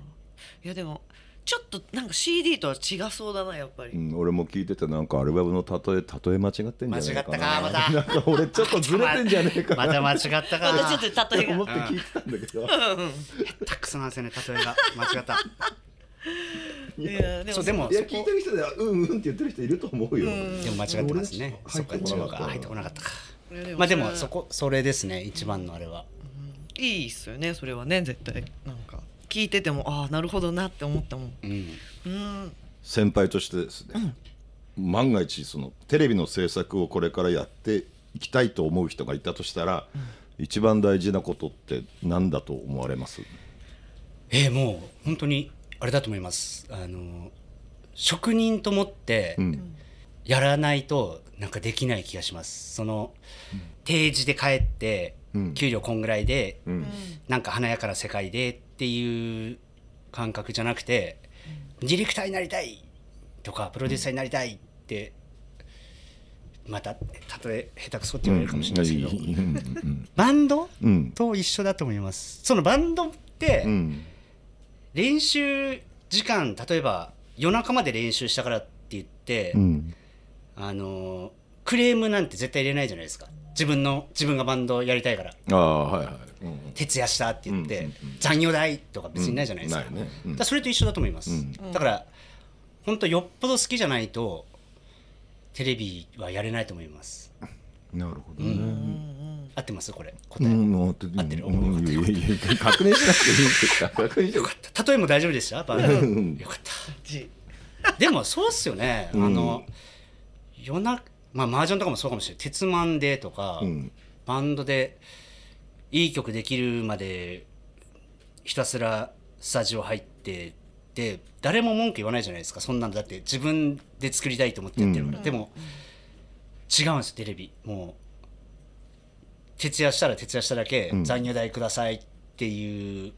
Speaker 2: いやでもちょっとなんか CD とは違そうだなやっぱり、
Speaker 1: うん、俺も聞いててなんかアルバムの例え例え間違ってんじゃないかな。
Speaker 3: 間違ったかまた。[LAUGHS]
Speaker 1: なんか俺ちょっとずれてんじゃねえかな。
Speaker 3: また間違ったか。
Speaker 2: またちょっと例えが。
Speaker 1: 思って聞いてたんだけど。
Speaker 3: たくさんなんですよね例えが。間違った
Speaker 2: いやでも
Speaker 3: そうでも
Speaker 1: いや聞いてる人ではうんうんって言ってる人いると思うよ、
Speaker 3: でも間違ってますね。そっか中
Speaker 1: 俺入ってこなかった。
Speaker 3: が入ってこなかったか。まあでも
Speaker 2: そ
Speaker 3: こそれですね。一番のあれは、
Speaker 2: いいっすよねそれはね絶対。なんか聞いててもああなるほどなって思ったも。ん
Speaker 3: うん、
Speaker 2: うん
Speaker 1: 先輩としてですね、万が一そのテレビの制作をこれからやっていきたいと思う人がいたとしたら、一番大事なことって何だと思われます？
Speaker 3: えーもう本当にあれだと思います。あの職人と思って
Speaker 1: うん。
Speaker 3: やらないとなんかできない気がします。その、定時で帰って
Speaker 1: うん。
Speaker 3: 給料こんぐらいで、
Speaker 1: うん。
Speaker 3: なんか華やかな世界でっていう感覚じゃなくて、ディレクターになりたいとかプロデューサーになりたいって、またたとえ下手くそって言われるかもしれないですけど、バンド
Speaker 1: うん。
Speaker 3: と一緒だと思います。そのバンドって
Speaker 1: うん
Speaker 3: 練習時間例えば夜中まで練習したからって言って、
Speaker 1: うん。
Speaker 3: あのクレームなんて絶対入れないじゃないですか。自分の自分がバンドやりたいから。
Speaker 1: ああはいはい、うん
Speaker 3: 徹夜したって言って、
Speaker 1: うんうんうん。
Speaker 3: 残業代とか別にないじゃないですか,、
Speaker 1: うんね。うん。
Speaker 3: だそれと一緒だと思います、
Speaker 1: うん。
Speaker 3: だから本当よっぽど好きじゃないとテレビはやれないと思います。
Speaker 1: なるほどね、
Speaker 3: 合ってます？これ。答え、
Speaker 1: うん、合ってる
Speaker 3: 合ってる。
Speaker 1: うんいやいや確認しなくていいですか確認しなくて
Speaker 3: 例えも大丈夫でした？バンド
Speaker 1: うん。
Speaker 3: よかった。
Speaker 2: じ
Speaker 3: でもそうっすよね、
Speaker 1: うん。
Speaker 3: あの夜中まあ麻雀とかもそうかもしれない。鉄マンでとか、
Speaker 1: うん。
Speaker 3: バンドでいい曲できるまでひたすらスタジオ入ってで誰も文句言わないじゃないですか。そんなんだって自分で作りたいと思ってやってるから、
Speaker 1: うん。
Speaker 3: でも違うんですよテレビ。もう徹夜したら徹夜しただけ
Speaker 1: うん。
Speaker 3: 残業代くださいっていう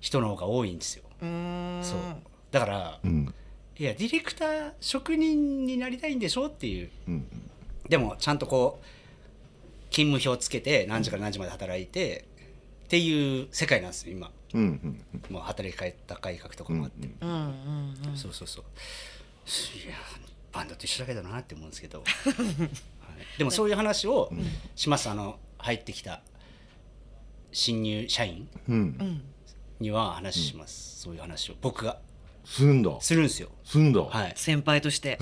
Speaker 3: 人の方が多いんですよ、
Speaker 2: う
Speaker 3: そう。だから、
Speaker 1: うん。
Speaker 3: いやディレクター職人になりたいんでしょっていう。
Speaker 1: うん
Speaker 3: でもちゃんとこう勤務表つけて何時から何時まで働いてっていう世界なんですよ今。
Speaker 1: うんうん
Speaker 3: もう働き方改革とかもあって、
Speaker 2: うんうんうん。
Speaker 3: そうそうそう。いやバンドと一緒だけどなって思うんですけど、[LAUGHS] はい。でもそういう話をします。あの入ってきた新入社員には話します、そういう話を。僕が。
Speaker 1: すんだ。
Speaker 3: するんですよ。
Speaker 1: すんだ、
Speaker 3: はい。
Speaker 2: 先輩として。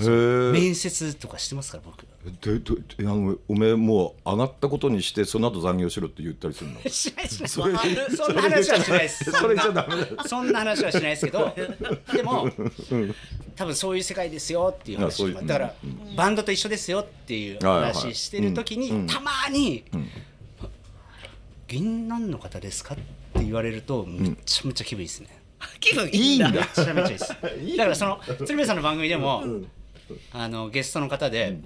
Speaker 3: 面接とかしてますから僕。
Speaker 1: ででであのおめえもう上がったことにしてその後残業しろって言ったりするの？[LAUGHS]
Speaker 3: しないしない。
Speaker 1: それ
Speaker 3: そんな話はしないです
Speaker 1: それじゃダメだ。
Speaker 3: そんな。話はしないですけど。[LAUGHS] でも多分そういう世界ですよっていう話
Speaker 1: ういう
Speaker 3: だからバンドと一緒ですよっていう
Speaker 1: はいはい。
Speaker 3: 話してる時に、
Speaker 1: うん。
Speaker 3: たまに「銀杏の方ですか?」って言われるとめっちゃめちゃ気分いいですね、[LAUGHS]
Speaker 2: 気分いいんだ。
Speaker 1: いいんだ。
Speaker 3: めちゃめちゃいいです [LAUGHS] だからその鶴瓶さんの番組でも、あのゲストの方で、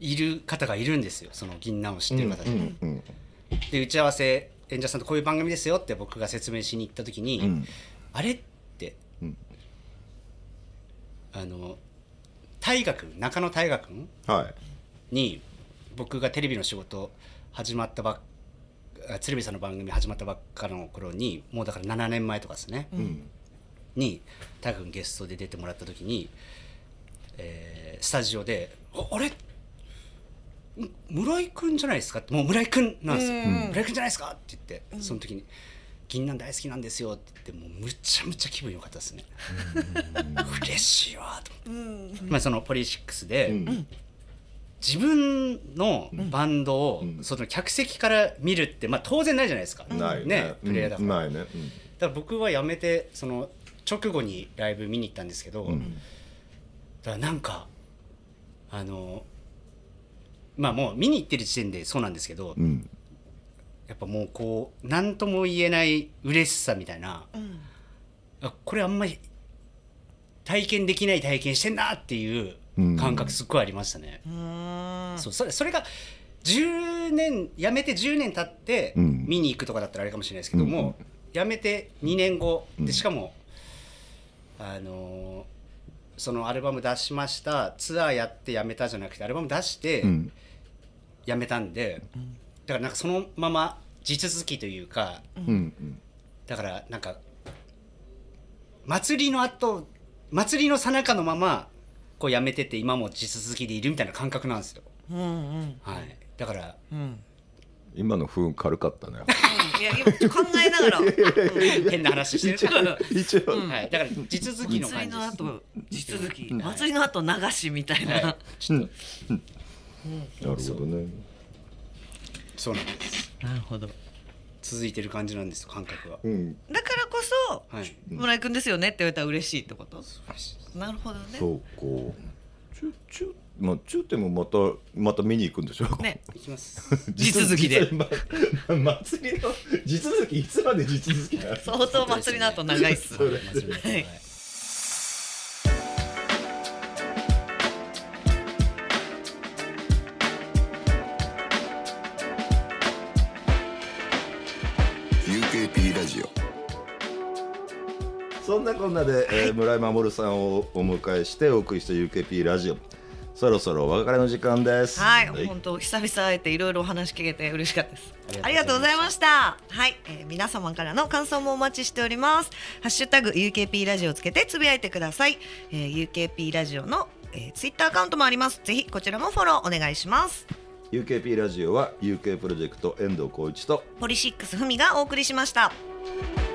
Speaker 3: いる方がいるんですよ。その銀杏を知ってる方で、
Speaker 1: うん。うん。
Speaker 3: で打ち合わせ演者さんとこういう番組ですよって僕が説明しに行った時に、
Speaker 1: ん。
Speaker 3: あれって、
Speaker 1: ん。
Speaker 3: あの大河君中野大河君
Speaker 1: はい。
Speaker 3: に僕がテレビの仕事始まったばっあ鶴瓶さんの番組始まったばっかの頃にもうだから7年前とかですね、
Speaker 1: ん。
Speaker 3: に大河君ゲストで出てもらった時に、えースタジオで「ああれ？ん村井君じゃないですか?」ってもう村井君なんですよ「村井君じゃないですか?」って言ってその時に「銀杏大好きなんですよ」って言ってもうむちゃむちゃ気分良かったですね。[LAUGHS] 嬉しいわと思って、まあ、そのポリシックスで、
Speaker 1: ん
Speaker 3: 自分のバンドをその客席から見るって、まあ、当然ないじゃないですか、
Speaker 1: ないね。
Speaker 3: プレイヤーだから、
Speaker 1: うんないね。
Speaker 3: だから僕は辞めてその直後にライブ見に行ったんですけど、
Speaker 1: ん。
Speaker 3: だからなんかあのまあもう見に行ってる時点でそうなんですけど、
Speaker 1: うん。うん
Speaker 3: やっぱもうこう何とも言えない嬉しさみたいな、あこれあんまり体験できない体験してんなっていう感覚すっごいありましたね。そうそれそれが10年辞めて10年経って
Speaker 1: うん。
Speaker 3: 見に行くとかだったらあれかもしれないですけども、辞めて2年後でしかも、あのーそのアルバム出しましたツアーやって辞めたじゃなくてアルバム出して
Speaker 1: うん。
Speaker 3: 辞めたんで、だからなんかそのまま地続きというかだからなんか祭りの後祭りの最中のままこう辞めてて今も地続きでいるみたいな感覚なんですよ。
Speaker 2: うんうん。
Speaker 3: はい、だから
Speaker 2: うん。
Speaker 1: 今の風軽かったね。
Speaker 2: いや今考えながら。[LAUGHS]
Speaker 3: 変な話してる。
Speaker 1: 一応
Speaker 3: はい、だから地続きの
Speaker 2: 祭り
Speaker 3: 感じです。
Speaker 2: の後地続き。祭りの後流しみたいな、
Speaker 3: はい、ちょっと
Speaker 1: なるほどね。
Speaker 3: そうなんです。
Speaker 2: なるほど
Speaker 3: 続いてる感じなんですよ感覚は。
Speaker 1: うん。
Speaker 2: だからこそ
Speaker 3: はい。
Speaker 2: 村井君ですよねって言われたら嬉しいってこと？なるほどね。
Speaker 1: そうこうチュチュまあチュってもまたまた見に行くんでしょ？
Speaker 2: ね。
Speaker 3: いきます。[LAUGHS]
Speaker 2: 地続きで。[LAUGHS]
Speaker 1: 祭りの地続きいつまで地続きなの
Speaker 2: 相当祭りの後長いっす
Speaker 1: それ
Speaker 2: はい
Speaker 1: そんなこんなで、えー村井守さんをお迎えしてお送りした UKP ラジオそろそろお別れの時間です
Speaker 2: はい、本当久々会えていろいろお話聞けて嬉しかったです。ありがとうございました。はい、えー皆様からの感想もお待ちしております。ハッシュタグ UKP ラジオをつけてつぶやいてください。えー UKP ラジオの、えー、ツイッターアカウントもあります。ぜひこちらもフォローお願いします。
Speaker 1: UKP ラジオは UK プロジェクト遠藤浩一と
Speaker 2: ポリシックスふみがお送りしました。「